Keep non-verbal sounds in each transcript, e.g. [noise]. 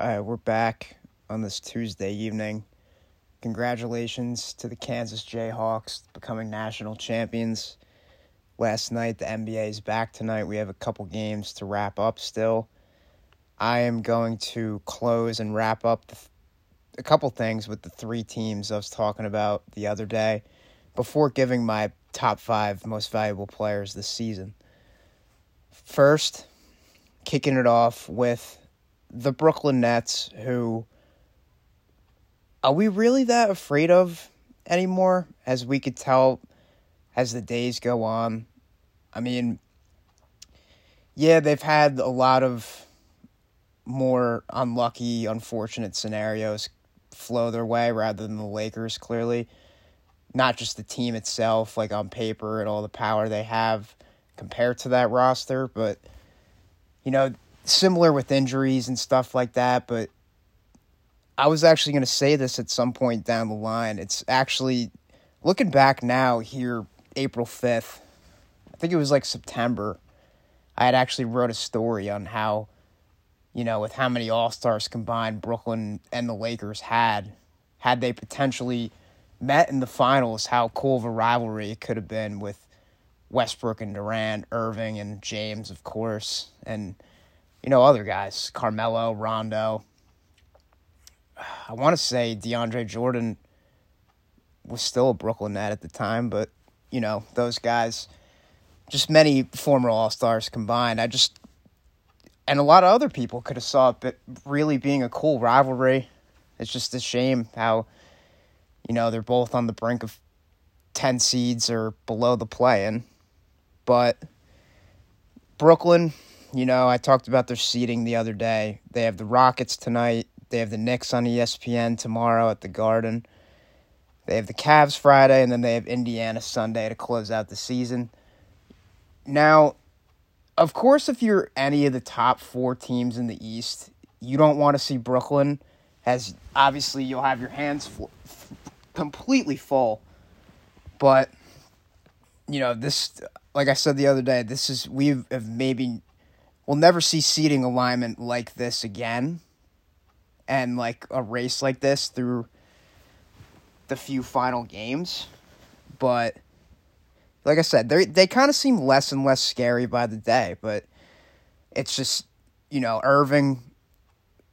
Right, we're back on this Tuesday evening. Congratulations to the Kansas Jayhawks becoming national champions. Last night, the NBA is back tonight. We have a couple games to wrap up still. I am going to close and wrap up the, a couple things with the three teams I was talking about the other day before giving my top five most valuable players this season. First, kicking it off with the Brooklyn Nets, who are we really that afraid of anymore? As we could tell as the days go on. I mean, yeah, they've had a lot of more unlucky, unfortunate scenarios flow their way rather than the Lakers, clearly. Not just the team itself, like on paper and all the power they have compared to that roster, but, you know, similar with injuries and stuff like that, but I was actually going to say this at some point down the line. It's actually looking back now here April 5th. I think it was like September. I had actually wrote a story on how you know, with how many All-Stars combined Brooklyn and the Lakers had had they potentially met in the finals, how cool of a rivalry it could have been with Westbrook and Durant, Irving and James, of course, and you know, other guys, Carmelo, Rondo. I want to say DeAndre Jordan was still a Brooklyn net at the time, but you know, those guys, just many former All Stars combined. I just, and a lot of other people could have saw it really being a cool rivalry. It's just a shame how, you know, they're both on the brink of 10 seeds or below the play in. But Brooklyn, you know, I talked about their seating the other day. They have the Rockets tonight. They have the Knicks on ESPN tomorrow at the Garden. They have the Cavs Friday, and then they have Indiana Sunday to close out the season. Now, of course, if you're any of the top four teams in the East, you don't want to see Brooklyn, as obviously you'll have your hands f- completely full. But, you know, this, like I said the other day, this is, we have maybe we'll never see seating alignment like this again and like a race like this through the few final games. But like I said, they they kind of seem less and less scary by the day, but it's just, you know, Irving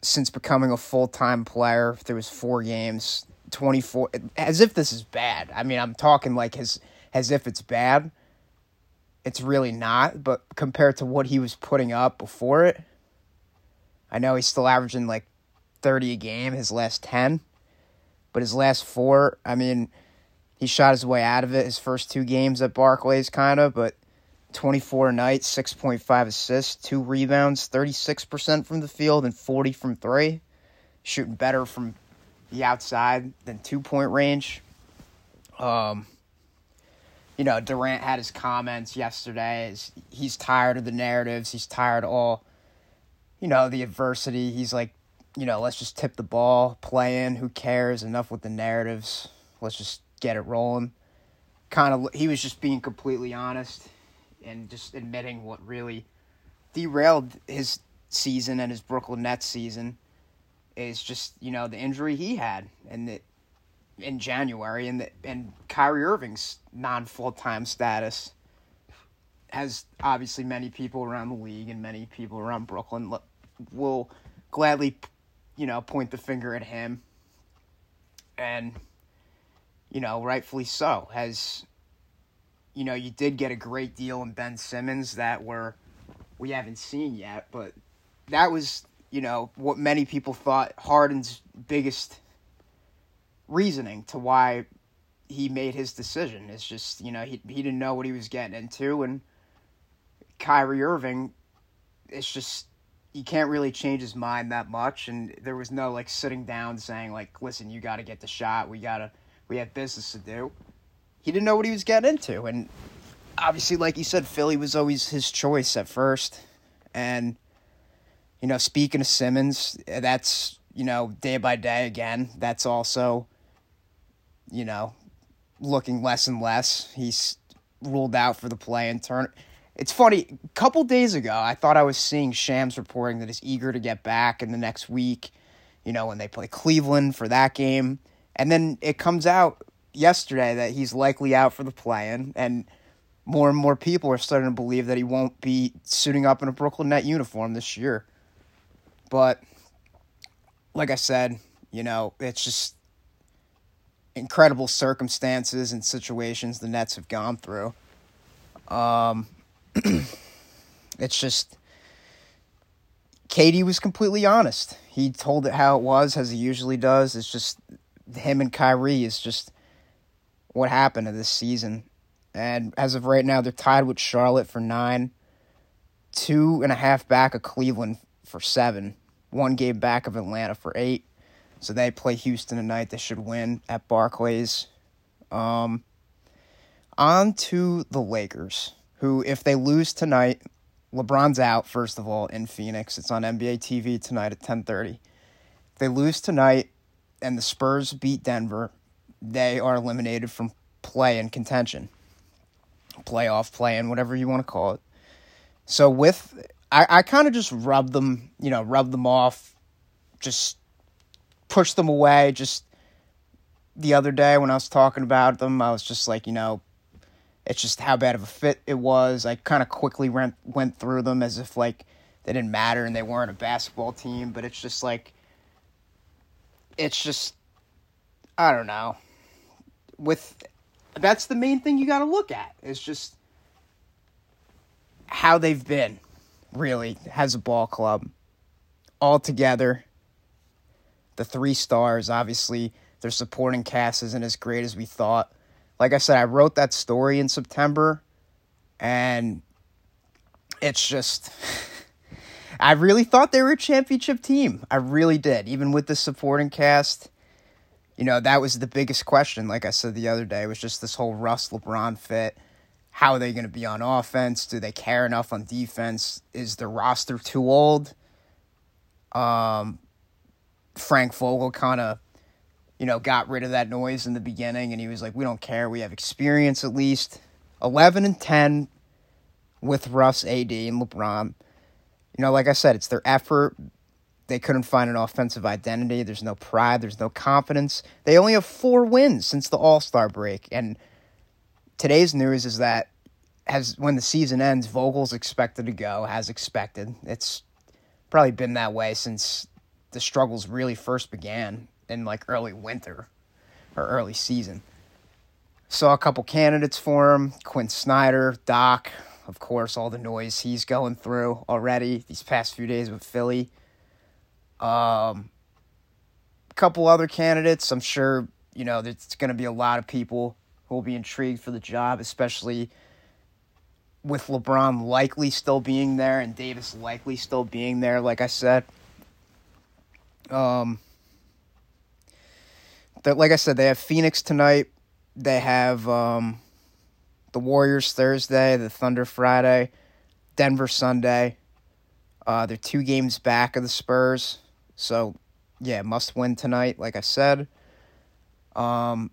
since becoming a full-time player through his four games, 24 as if this is bad. I mean, I'm talking like as as if it's bad it's really not. But compared to what he was putting up before it, I know he's still averaging like 30 a game, his last 10. But his last four, I mean, he shot his way out of it his first two games at Barclays, kind of, but 24 a night, 6.5 assists, two rebounds, 36% from the field, and 40 from three. Shooting better from the outside than two point range. Um, you know, Durant had his comments yesterday. He's tired of the narratives. He's tired of all, you know, the adversity. He's like, you know, let's just tip the ball, play in. Who cares? Enough with the narratives. Let's just get it rolling. Kind of, he was just being completely honest and just admitting what really derailed his season and his Brooklyn Nets season is just, you know, the injury he had and that in January, and and Kyrie Irving's non full time status has obviously many people around the league and many people around Brooklyn will gladly, you know, point the finger at him, and you know, rightfully so. Has you know, you did get a great deal in Ben Simmons that were we haven't seen yet, but that was you know what many people thought Harden's biggest reasoning to why he made his decision. It's just, you know, he he didn't know what he was getting into and Kyrie Irving it's just you can't really change his mind that much and there was no like sitting down saying like, "Listen, you got to get the shot. We got to we have business to do." He didn't know what he was getting into and obviously like you said Philly was always his choice at first. And you know, speaking of Simmons, that's, you know, day by day again, that's also you know, looking less and less. He's ruled out for the play and turn. it's funny. A couple days ago, I thought I was seeing Shams reporting that he's eager to get back in the next week. You know, when they play Cleveland for that game, and then it comes out yesterday that he's likely out for the play-in, and more and more people are starting to believe that he won't be suiting up in a Brooklyn Net uniform this year. But like I said, you know, it's just incredible circumstances and situations the Nets have gone through. Um, [clears throat] it's just KD was completely honest. He told it how it was, as he usually does. It's just him and Kyrie is just what happened to this season. And as of right now, they're tied with Charlotte for nine, two and a half back of Cleveland for seven, one game back of Atlanta for eight. So they play Houston tonight. They should win at Barclays. Um, on to the Lakers who, if they lose tonight, LeBron's out first of all in Phoenix. It's on NBA TV tonight at ten thirty. If they lose tonight, and the Spurs beat Denver, they are eliminated from play and contention, playoff play and whatever you want to call it. So with I, I kind of just rub them, you know, rub them off, just push them away. Just the other day when I was talking about them, I was just like, you know, it's just how bad of a fit it was. I kind of quickly went went through them as if like they didn't matter and they weren't a basketball team, but it's just like it's just I don't know. With that's the main thing you got to look at. Is just how they've been really has a ball club all together. The three stars, obviously, their supporting cast isn't as great as we thought like I said, I wrote that story in September, and it's just. [laughs] I really thought they were a championship team. I really did. Even with the supporting cast, you know, that was the biggest question. Like I said the other day, was just this whole Russ LeBron fit. How are they going to be on offense? Do they care enough on defense? Is the roster too old? Um, Frank Vogel kind of you know, got rid of that noise in the beginning and he was like, we don't care. We have experience at least. 11 and 10 with Russ, AD, and LeBron. You know, like I said, it's their effort. They couldn't find an offensive identity. There's no pride. There's no confidence. They only have four wins since the All Star break. And today's news is that as when the season ends, Vogel's expected to go, as expected. It's probably been that way since the struggles really first began in like early winter or early season. Saw a couple candidates for him Quin Snyder, Doc, of course, all the noise he's going through already these past few days with Philly. Um, a couple other candidates. I'm sure, you know, there's going to be a lot of people who will be intrigued for the job, especially with LeBron likely still being there and Davis likely still being there, like I said. Um, that like I said, they have Phoenix tonight. They have um, the Warriors Thursday, the Thunder Friday, Denver Sunday. Uh, they're two games back of the Spurs, so yeah, must win tonight. Like I said, um,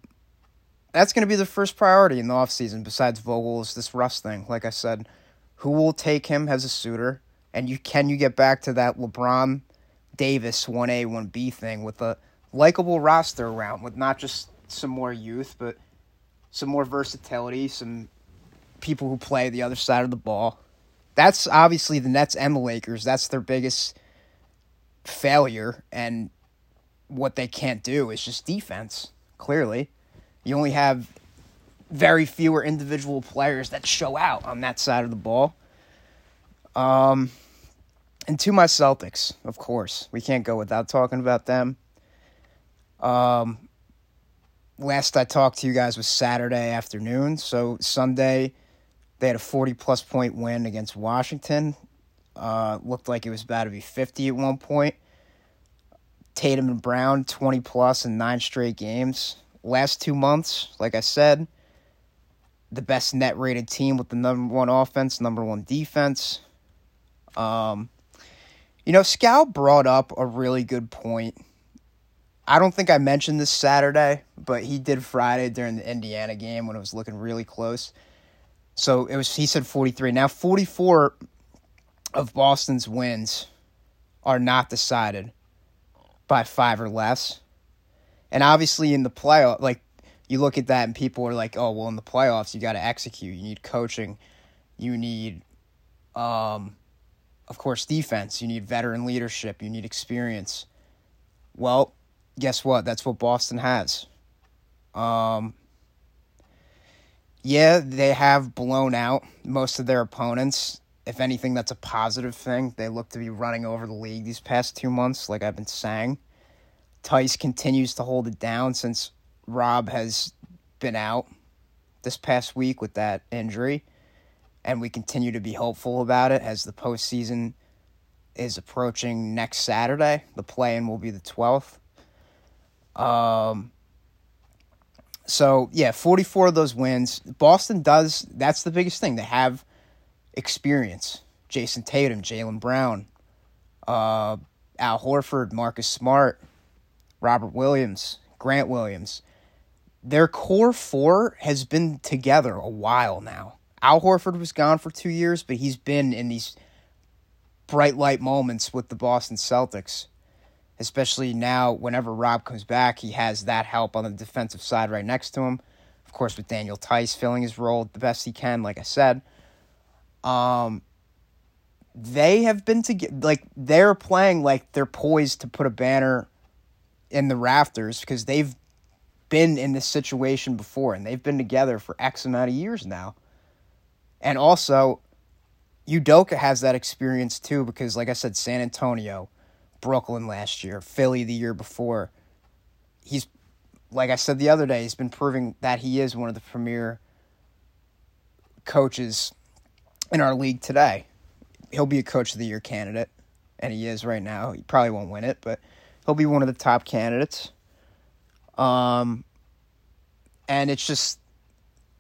that's going to be the first priority in the offseason besides Vogel is this Russ thing. Like I said, who will take him as a suitor? And you can you get back to that LeBron Davis one A one B thing with a likable roster around with not just some more youth, but some more versatility, some people who play the other side of the ball. That's obviously the Nets and the Lakers. That's their biggest failure, and what they can't do is just defense. Clearly, you only have very fewer individual players that show out on that side of the ball. Um, and to my Celtics, of course, we can't go without talking about them. Um, last I talked to you guys was Saturday afternoon. So Sunday, they had a 40 plus point win against Washington. Uh, looked like it was about to be 50 at one point. Tatum and Brown, 20 plus in nine straight games. Last two months, like I said, the best net rated team with the number one offense, number one defense. Um, you know, Scal brought up a really good point I don't think I mentioned this Saturday, but he did Friday during the Indiana game when it was looking really close. So it was he said 43. Now 44 of Boston's wins are not decided by 5 or less. And obviously in the playoff like you look at that and people are like, "Oh, well in the playoffs you got to execute. You need coaching. You need um of course defense. You need veteran leadership. You need experience." Well, guess what? That's what Boston has. Um yeah, they have blown out most of their opponents. If anything, that's a positive thing. They look to be running over the league these past two months, like I've been saying. Theis continues to hold it down since Rob has been out this past week with that injury. And we continue to be hopeful about it as the postseason is approaching next Saturday. The play in will be the 12th. Um, so yeah, 44 of those wins. Boston does. That's the biggest thing. They have experience. Jayson Tatum, Jaylen Brown, uh, Al Horford, Marcus Smart, Robert Williams, Grant Williams. Their core four has been together a while now. Al Horford was gone for two years, but he's been in these bright light moments with the Boston Celtics especially now whenever Rob comes back, he has that help on the defensive side right next to him. Of course, with Daniel Theis filling his role the best he can, like I said. Um, they have been together, like they're playing like they're poised to put a banner in the rafters because they've been in this situation before and they've been together for X amount of years now. And also, Udoka has that experience too because, like I said, San Antonio, Brooklyn last year, Philly the year before. He's, like I said the other day, he's been proving that he is one of the premier coaches in our league today. He'll be a coach of the year candidate, and he is right now. He probably won't win it, but he'll be one of the top candidates. Um, and it's just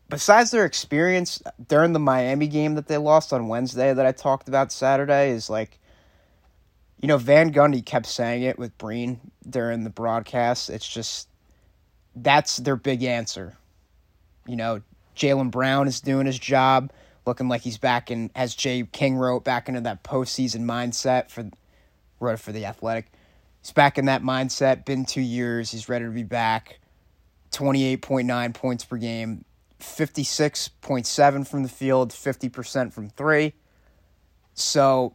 besides their experience during the Miami game that they lost on Wednesday that I talked about Saturday is like you know, Van Gundy kept saying it with Breen during the broadcast. It's just that's their big answer. You know, Jaylen Brown is doing his job, looking like he's back in, as Jay King wrote, back into that postseason mindset for wrote for the Athletic. He's back in that mindset. Been two years. He's ready to be back. Twenty eight point nine points per game, fifty six point seven from the field, fifty percent from three. So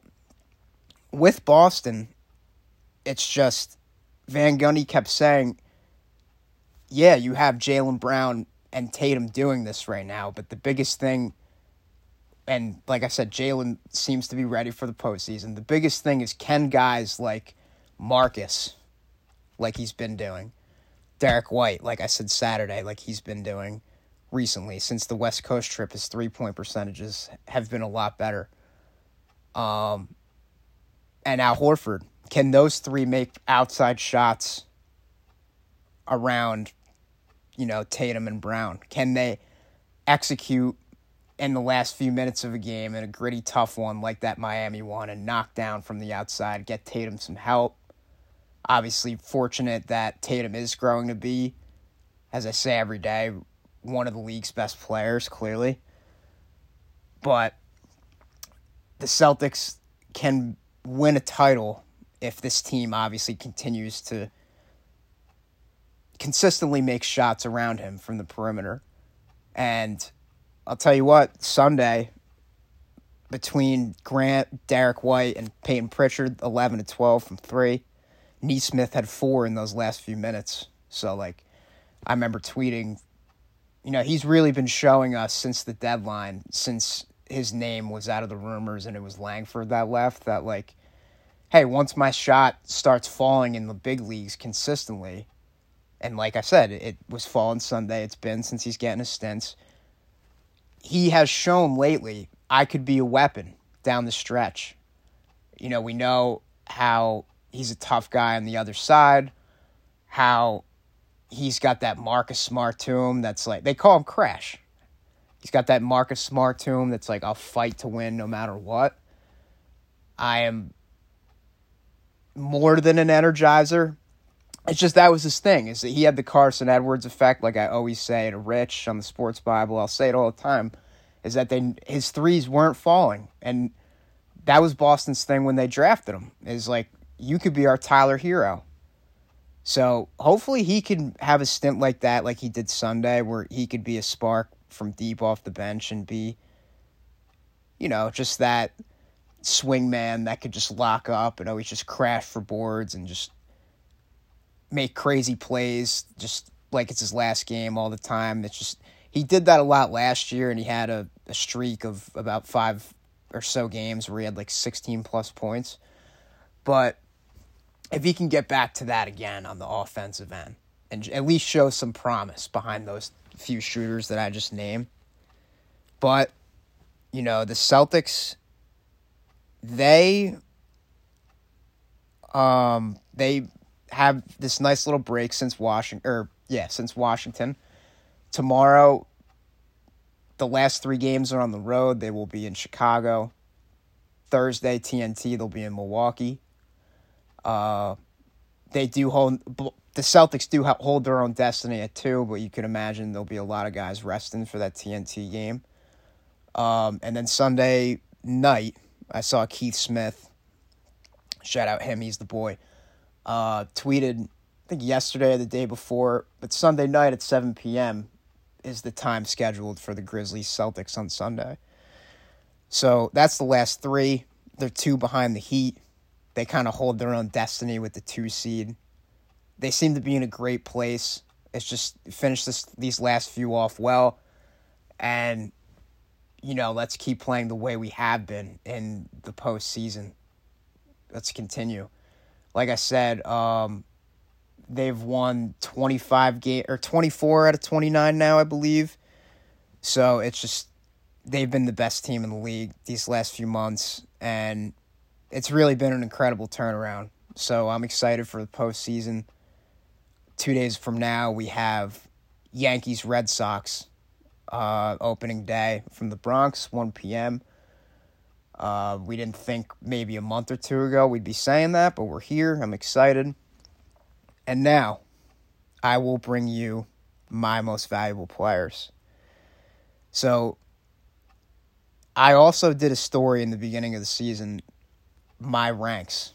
with Boston, it's just Van Gundy kept saying, yeah, you have Jaylen Brown and Tatum doing this right now, but the biggest thing, and like I said, Jaylen seems to be ready for the postseason. The biggest thing is can guys like Marcus, like he's been doing, Derrick White, like I said Saturday, like he's been doing recently since the West Coast trip, his three point percentages have been a lot better. Um, and Al Horford. Can those three make outside shots around, you know, Tatum and Brown? Can they execute in the last few minutes of a game in a gritty, tough one like that Miami one and knock down from the outside, get Tatum some help? Obviously, fortunate that Tatum is growing to be, as I say every day, one of the league's best players, clearly. But the Celtics can win a title if this team obviously continues to consistently make shots around him from the perimeter. And I'll tell you what, Sunday, between Grant, Derrick White, and Payton Pritchard, 11 to 12 from three. Nesmith had four in those last few minutes. So, like, I remember tweeting, you know, he's really been showing us since the deadline, since his name was out of the rumors and it was Langford that left, that, like, hey, once my shot starts falling in the big leagues consistently, and like I said, it was falling Sunday, it's been since he's getting his stints. He has shown lately I could be a weapon down the stretch. You know, we know how he's a tough guy on the other side, how he's got that Marcus Smart to him that's like, they call him Crash. He's got that Marcus Smart to him that's like, I'll fight to win no matter what. I am more than an energizer. It's just that was his thing. Is that he had the Carson Edwards effect, like I always say to Rich on the Sports Bible. I'll say it all the time. is that they his threes weren't falling, and that was Boston's thing when they drafted him. Is like you could be our Tyler Herro. So hopefully he can have a stint like that, like he did Sunday, where he could be a spark from deep off the bench and be, you know, just that swing man that could just lock up and always just crash for boards and just make crazy plays, just like it's his last game all the time. It's just he did that a lot last year, and he had a, a streak of about five or so games where he had like 16 plus points. But if he can get back to that again on the offensive end and at least show some promise behind those few shooters that I just named. But, you know, the Celtics, they um they have this nice little break since Washington or yeah, since Washington. Tomorrow the last 3 games are on the road. They will be in Chicago. Thursday TNT, they'll be in Milwaukee. Uh they do hold the Celtics do hold their own destiny at two, but you can imagine there'll be a lot of guys resting for that TNT game. Um, and then Sunday night, I saw Keith Smith. Shout out him, he's the boy. Uh, tweeted, I think yesterday or the day before, but Sunday night at 7 p.m. is the time scheduled for the Grizzlies Celtics on Sunday. So that's the last three. They're two behind the Heat. They kind of hold their own destiny with the two seed. They seem to be in a great place. It's just finish this these last few off well, and you know let's keep playing the way we have been in the postseason. Let's continue. Like I said, um, they've won twenty five game or twenty four out of twenty nine now, I believe. So it's just they've been the best team in the league these last few months, and it's really been an incredible turnaround. So I'm excited for the postseason. Two days from now, we have Yankees Red Sox uh, opening day from the Bronx, 1 p.m. Uh, we didn't think maybe a month or two ago we'd be saying that, but we're here. I'm excited. And now, I will bring you my most valuable players. So, I also did a story in the beginning of the season my ranks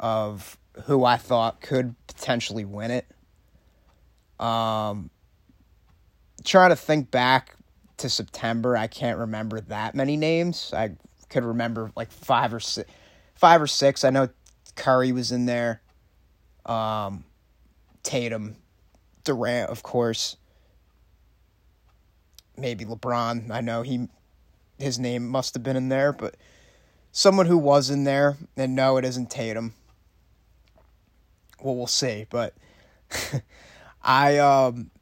of who I thought could potentially win it. Um, trying to think back to September, I can't remember that many names. I could remember like five or six, five or six. I know Curry was in there. Um, Tatum, Durant, of course. Maybe LeBron. I know he, his name must have been in there, but someone who was in there, and no, it isn't Tatum. Well, we'll see, but [laughs] I um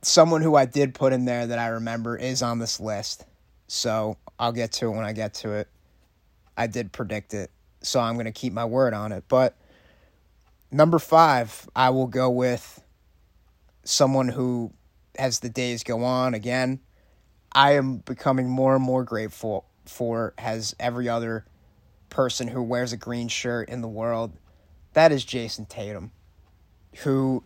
someone who I did put in there that I remember is on this list. So I'll get to it when I get to it. I did predict it, so I'm going to keep my word on it. But number five, I will go with someone who, as the days go on, again, I am becoming more and more grateful for, has every other person who wears a green shirt in the world, that is Jayson Tatum, who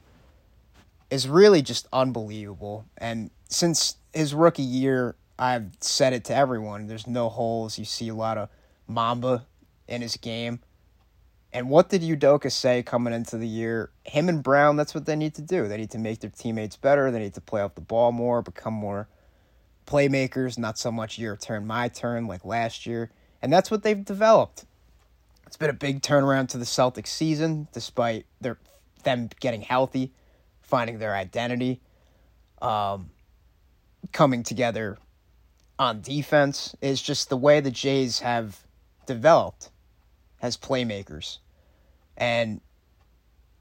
is really just unbelievable. And since his rookie year, I've said it to everyone there's no holes. You see a lot of Mamba in his game. And what did Udoka say coming into the year? Him and Brown, that's what they need to do. They need to make their teammates better. They need to play off the ball more, become more playmakers, not so much your turn, my turn like last year. And that's what they've developed. It's been a big turnaround to the Celtics season, despite their them getting healthy, finding their identity, um, coming together on defense. Is just the way the Jays have developed as playmakers. And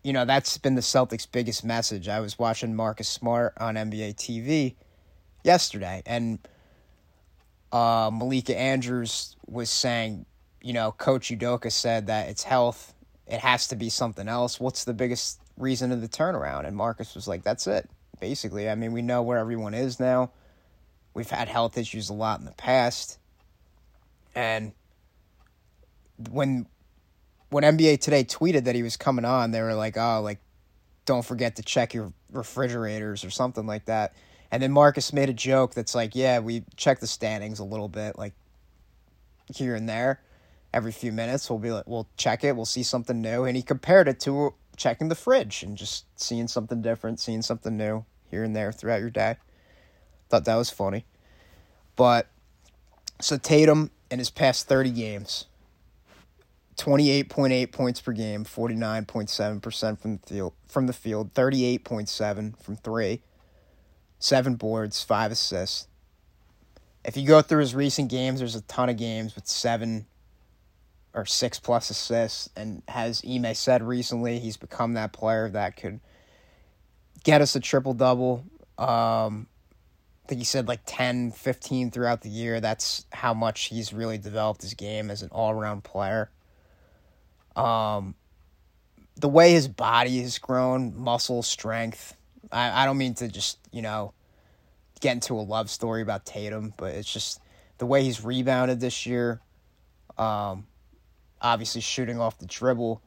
you know, that's been the Celtics' biggest message. I was watching Marcus Smart on NBA TV yesterday, and uh, Malika Andrews was saying, you know, Coach Udoka said that it's health. It has to be something else. What's the biggest reason of the turnaround? And Marcus was like, that's it, basically. I mean, we know where everyone is now. We've had health issues a lot in the past. And when when NBA Today tweeted that he was coming on, they were like, oh, like, don't forget to check your refrigerators or something like that. And then Marcus made a joke that's like, yeah, we check the standings a little bit, like here and there. Every few minutes, we'll be like, we'll check it, we'll see something new. And he compared it to checking the fridge and just seeing something different, seeing something new here and there throughout your day. Thought that was funny. But so Tatum in his past 30 games, 28.8 points per game, 49.7% from the field, from the field, 38.7 from 3, 7 boards, 5 assists. If you go through his recent games, there's a ton of games with 7 or 6 plus assists and as Ime said recently, he's become that player that could get us a triple double. Um, I think he said like 10, 15 throughout the year. That's how much he's really developed his game as an all around player. Um, the way his body has grown, muscle strength. I, I don't mean to just, you know, get into a love story about Tatum, but it's just the way he's rebounded this year. Um, obviously, shooting off the dribble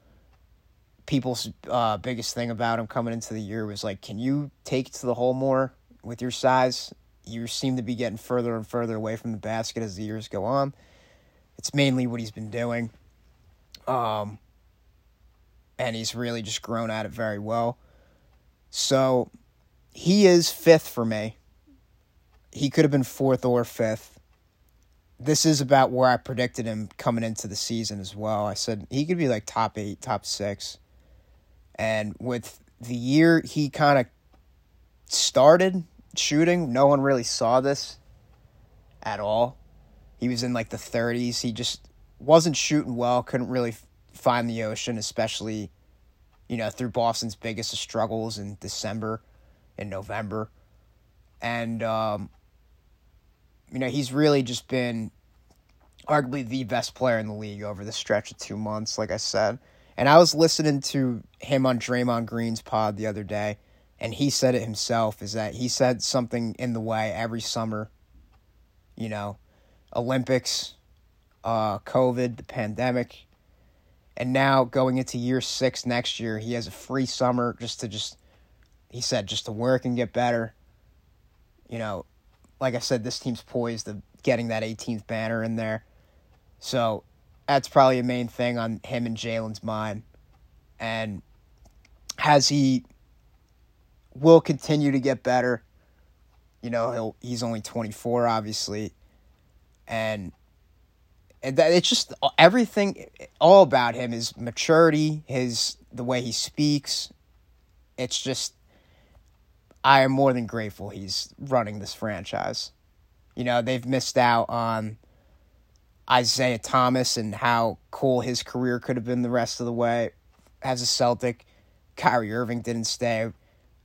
people's uh, biggest thing about him coming into the year was like, can you take to the hole more with your size? You seem to be getting further and further away from the basket as the years go on. It's mainly what he's been doing. Um, and he's really just grown at it very well. So he is fifth for me. He could have been fourth or fifth. This is about where I predicted him coming into the season as well. I said he could be like top eight, top six. And with the year he kind of started shooting, no one really saw this at all. He was in like the 30s. He just wasn't shooting well, couldn't really find the ocean, especially, you know, through Boston's biggest struggles in December and November. And, um, you know, he's really just been arguably the best player in the league over the stretch of two months, like I said. And I was listening to him on Draymond Green's pod the other day, and he said it himself is that he said something in the way every summer, you know, Olympics, uh, COVID, the pandemic, and now going into year six next year, he has a free summer just to just, he said, just to work and get better. You know, like I said, this team's poised of getting that 18th banner in there. So that's probably a main thing on him and Jaylen's mind. And has he will continue to get better. You know, he's only 24 obviously. And that it's just uh, everything all about him his maturity, his the way he speaks. It's just I am more than grateful he's running this franchise. You know, they've missed out on Isaiah Thomas and how cool his career could have been the rest of the way as a Celtic. Kyrie Irving didn't stay.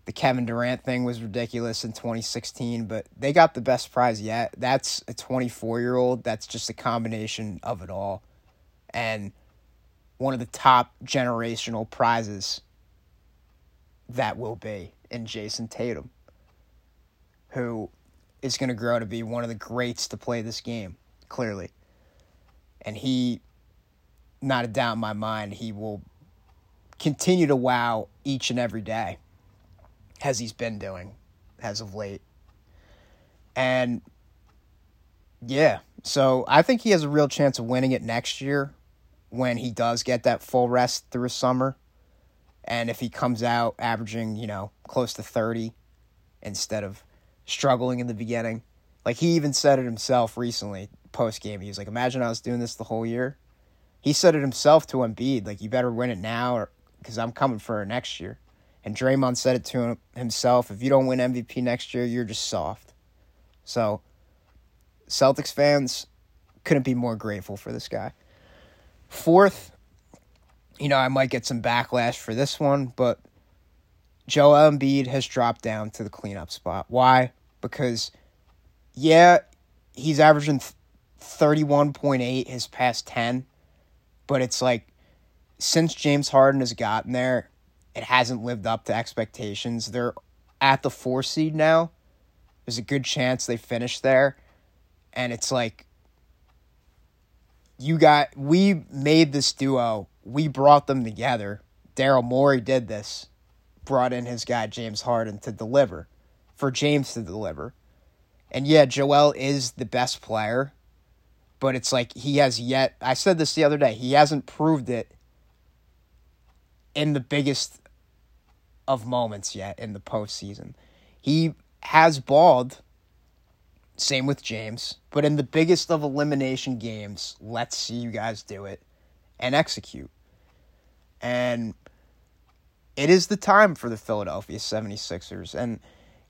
The Kevin Durant thing was ridiculous in 2016, but they got the best prize yet. That's a 24 year old. That's just a combination of it all. And one of the top generational prizes that will be in Jayson Tatum, who is going to grow to be one of the greats to play this game, clearly and he, not a doubt in my mind, he will continue to wow each and every day, as he's been doing as of late. And yeah, so I think he has a real chance of winning it next year when he does get that full rest through a summer. And if he comes out averaging, you know, close to 30 instead of struggling in the beginning. Like he even said it himself recently post game. He was like, "Imagine I was doing this the whole year." He said it himself to Embiid, like, "You better win it now, because I'm coming for next year." And Draymond said it to him, himself: "If you don't win MVP next year, you're just soft." So, Celtics fans couldn't be more grateful for this guy. Fourth, you know, I might get some backlash for this one, but Joel Embiid has dropped down to the cleanup spot. Why? Because, yeah, he's averaging 31.8 his past 10, but it's like since James Harden has gotten there, it hasn't lived up to expectations. They're at the four seed now. There's a good chance they finish there. And it's like, you got, we made this duo, we brought them together. Daryl Morey did this, brought in his guy James Harden to deliver for James to deliver. And yeah, Joel is the best player, but it's like he has yet. I said this the other day. He hasn't proved it in the biggest of moments yet in the postseason. He has balled. Same with James, but in the biggest of elimination games, let's see you guys do it and execute. And it is the time for the Philadelphia 76ers. And,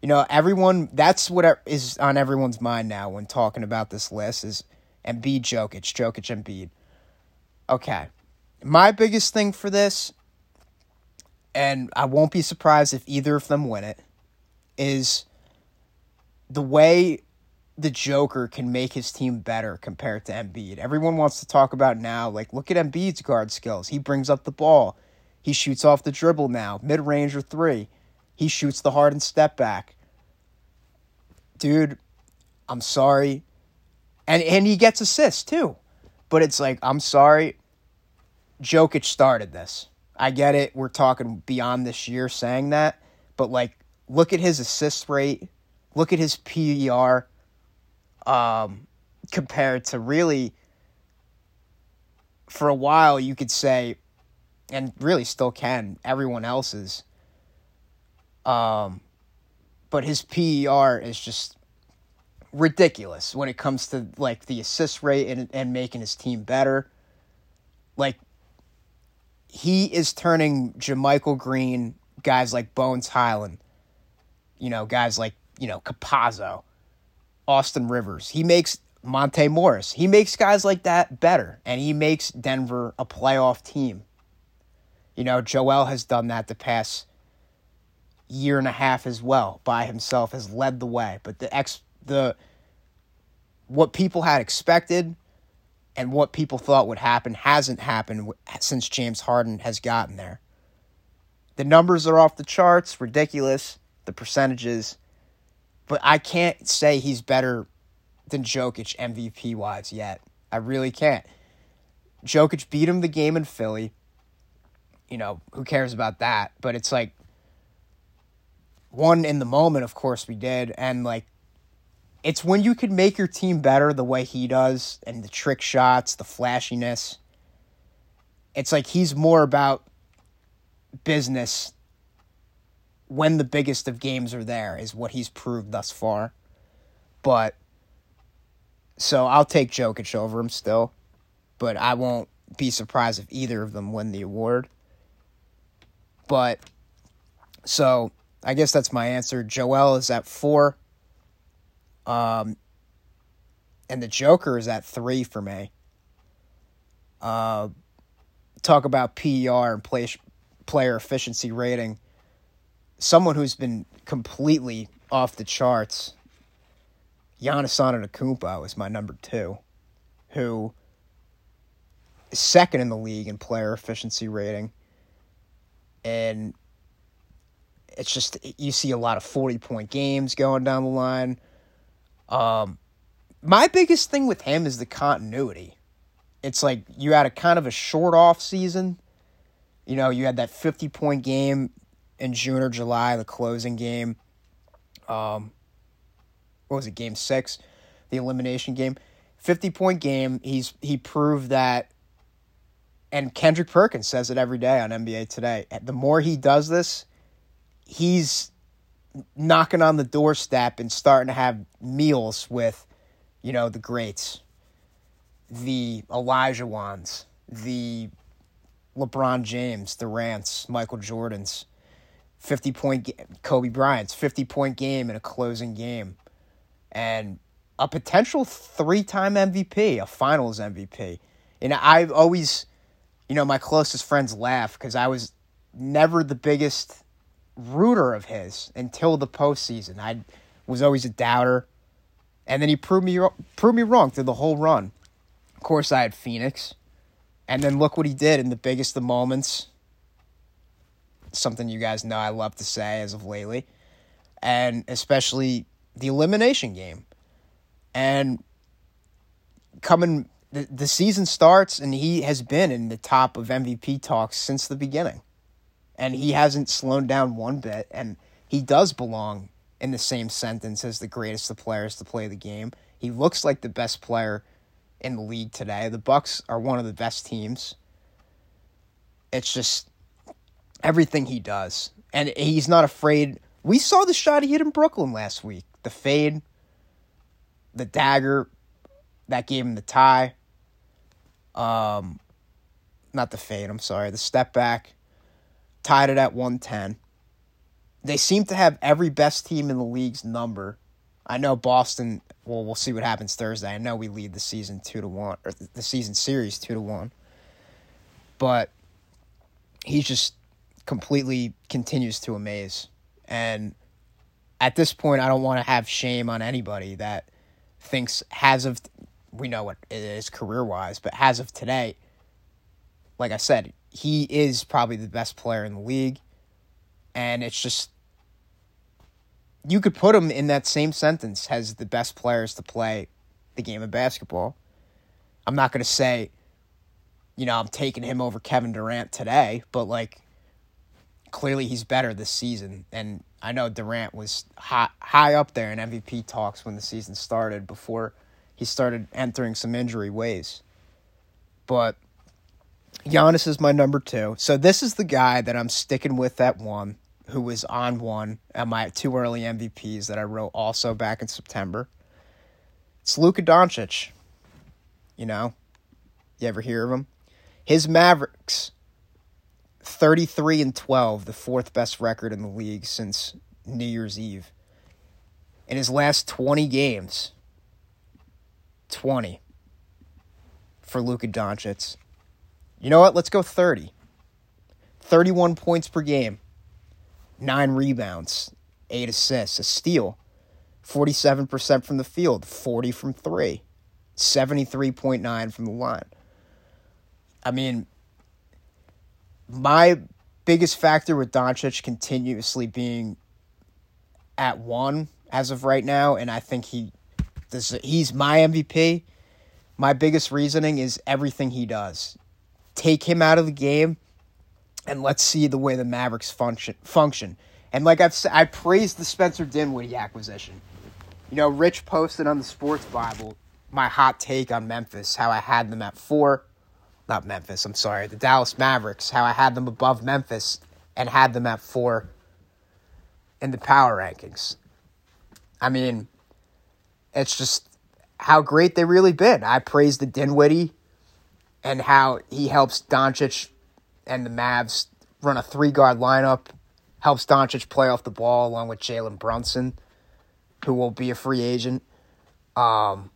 you know, everyone, that's what is on everyone's mind now when talking about this list is Embiid, Jokic, Jokic, Embiid. Okay. My biggest thing for this, and I won't be surprised if either of them win it, is the way the Joker can make his team better compared to Embiid. Everyone wants to talk about now, like, look at Embiid's guard skills. He brings up the ball. He shoots off the dribble now, mid range or three. He shoots the hard and step back. Dude, I'm sorry. And and he gets assists too. But it's like, I'm sorry. Jokic started this. I get it. We're talking beyond this year saying that. But like, look at his assist rate. Look at his PER um, compared to really, for a while, you could say and really still can everyone else's. Um, but his PER is just ridiculous when it comes to like the assist rate and and making his team better. Like he is turning JaMychal Green, guys like Bones Hyland, you know, guys like, you know, Campazzo, Austin Rivers. He makes Monte Morris. He makes guys like that better. And he makes Denver a playoff team. You know, Joel has done that the past year and a half as well by himself, has led the way. But the ex the what people had expected and what people thought would happen hasn't happened since James Harden has gotten there. The numbers are off the charts, ridiculous, the percentages, but I can't say he's better than Jokic MVP wise yet. I really can't. Jokic beat him the game in Philly you know, who cares about that? But it's like one in the moment, of course we did, and like it's when you can make your team better the way he does and the trick shots, the flashiness. It's like he's more about business when the biggest of games are there is what he's proved thus far. But so I'll take Jokic over him still, but I won't be surprised if either of them win the award. But so I guess that's my answer. Joel is at four. Um, and the Joker is at three for me. Uh, talk about PER and play, player efficiency rating. Someone who's been completely off the charts. Giannis Antetokounmpo is my number two, who is second in the league in player efficiency rating and it's just you see a lot of 40 point games going down the line. Um, my biggest thing with him is the continuity. It's like you had a kind of a short off season. You know, you had that 50 point game in June or July, the closing game. Um, what was it, game six? The elimination game. 50 point game. He's he proved that and Kendrick Perkins says it every day on NBA Today. The more he does this, he's knocking on the doorstep and starting to have meals with, you know, the greats, the Elijah Wands, the LeBron James, the Rants, Michael Jordan's, 50 point Kobe Bryant's 50 point game in a closing game, and a potential three time MVP, a finals MVP. And I've always you know, my closest friends laugh because I was never the biggest rooter of his until the postseason. I was always a doubter, and then he proved me proved me wrong through the whole run. Of course, I had Phoenix, and then look what he did in the biggest of moments. Something you guys know I love to say as of lately, and especially the elimination game, and coming the, the season starts and he has been in the top of MVP talks since the beginning. And he hasn't slowed down one bit and he does belong in the same sentence as the greatest of players to play the game. He looks like the best player in the league today. The Bucks are one of the best teams. It's just everything he does. And he's not afraid. We saw the shot he hit in Brooklyn last week. The fade, the dagger that gave him the tie. Um not the fade, I'm sorry. The step back tied it at 110. They seem to have every best team in the league's number. I know Boston. Well, we'll see what happens Thursday. I know we lead the season two to one, or the season series two to one. But he just completely continues to amaze, and at this point, I don't want to have shame on anybody that thinks has of we know what it is career wise, but as of today, like I said, he is probably the best player in the league. And it's just, you could put him in that same sentence as the best players to play the game of basketball. I'm not going to say, you know, I'm taking him over Kevin Durant today, but like, clearly he's better this season. And I know Durant was high, high up there in MVP talks when the season started before he started entering some injury ways. But Giannis is my number two. So this is the guy that I'm sticking with at one, who was on one at my two early MVPs that I wrote also back in September. It's Luka Doncic. You know, you ever hear of him? His Mavericks, 33 and 12, the fourth best record in the league since New Year's Eve. In his last 20 games, 20 for Luka Doncic. You know what? Let's go 30. 31 points per game, 9 rebounds, 8 assists, a steal, 47% from the field, 40 from 3, 73.9 from the line. I mean, my biggest factor with Doncic continuously being at 1 as of right now and I think he this he's my MVP. My biggest reasoning is everything he does take him out of the game, and let's see the way the Mavericks function. Function. And like I've I praised the Spencer Dinwiddie acquisition. You know, Rich posted on the Sports Bible my hot take on Memphis, how I had them at four. Not Memphis, I'm sorry, the Dallas Mavericks, how I had them above Memphis and had them at four in the power rankings. I mean, it's just how great they really been. I praised the Dinwiddie and how he helps Doncic and the Mavs run a three guard lineup, helps Doncic play off the ball along with Jalen Brunson, who will be a free agent. Um,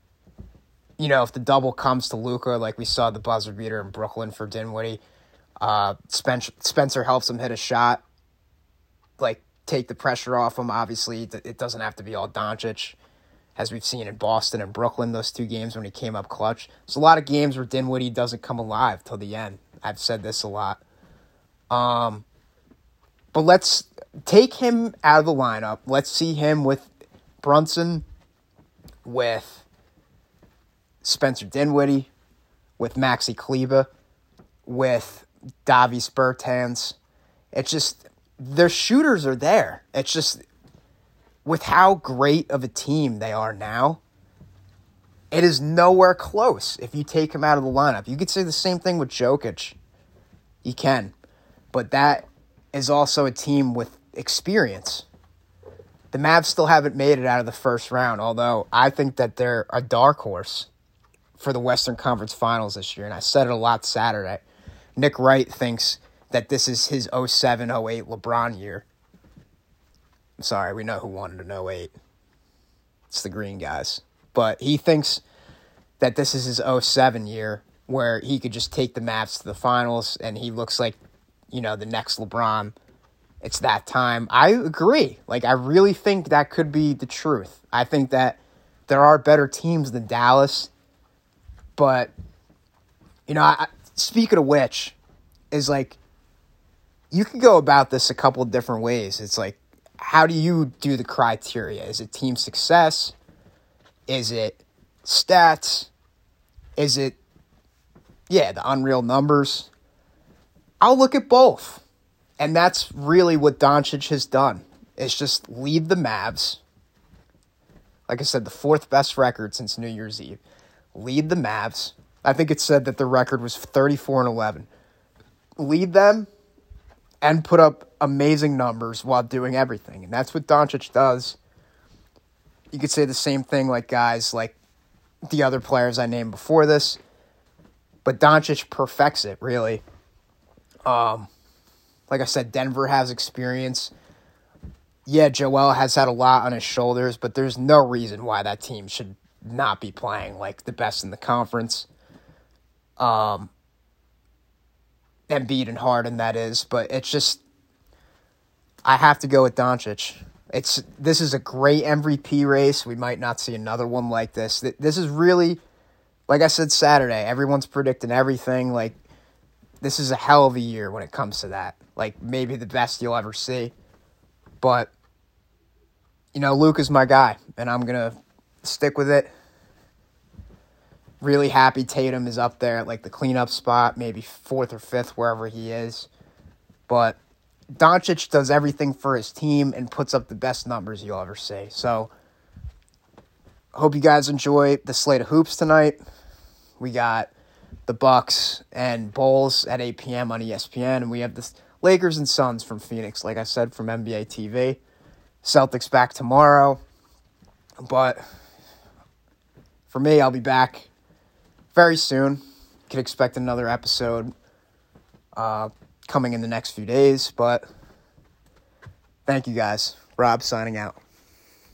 you know, if the double comes to Luka, like we saw the buzzer beater in Brooklyn for Dinwiddie, uh, Spencer, Spencer helps him hit a shot, like take the pressure off him. Obviously, it doesn't have to be all Doncic as we've seen in Boston and Brooklyn, those two games when he came up clutch. There's a lot of games where Dinwiddie doesn't come alive till the end. I've said this a lot. Um, but let's take him out of the lineup. Let's see him with Brunson, with Spencer Dinwiddie, with Maxi Kleber, with Davis Bertans. It's just their shooters are there. It's just with how great of a team they are now, it is nowhere close if you take him out of the lineup. You could say the same thing with Jokic. You can. But that is also a team with experience. The Mavs still haven't made it out of the first round, although I think that they're a dark horse for the Western Conference Finals this year. And I said it a lot Saturday. Nick Wright thinks that this is his 07 08 LeBron year. Sorry, we know who won in 08. It's the Green guys. But he thinks that this is his 07 year where he could just take the Mavs to the finals and he looks like, you know, the next LeBron. It's that time. I agree. Like, I really think that could be the truth. I think that there are better teams than Dallas. But, you know, I, speaking of which, is like, you can go about this a couple different ways. It's like, how do you do the criteria? Is it team success? Is it stats? Is it, yeah, the unreal numbers? I'll look at both. And that's really what Doncic has done. is just lead the Mavs. Like I said, the fourth best record since New Year's Eve. Lead the Mavs. I think it said that the record was 34 and 11. Lead them and put up amazing numbers while doing everything. And that's what Doncic does. You could say the same thing like guys like the other players I named before this. But Doncic perfects it, really. Um, like I said, Denver has experience. Yeah, Joel has had a lot on his shoulders, but there's no reason why that team should not be playing like the best in the conference. Um, Embiid and Harden, that is, but it's just I have to go with Doncic. It's this is a great MVP race. We might not see another one like this. This is really, like I said Saturday. Everyone's predicting everything. Like this is a hell of a year when it comes to that. Like maybe the best you'll ever see. But you know, Luke is my guy, and I'm gonna stick with it. Really happy Tatum is up there at like the cleanup spot, maybe fourth or fifth, wherever he is. But Doncic does everything for his team and puts up the best numbers you'll ever see. So, hope you guys enjoy the slate of hoops tonight. We got the Bucks and Bulls at 8 p.m. on ESPN, and we have the Lakers and Suns from Phoenix, like I said, from NBA TV. Celtics back tomorrow, but for me, I'll be back very soon. You can expect another episode uh, coming in the next few days. But thank you guys. Rob signing out.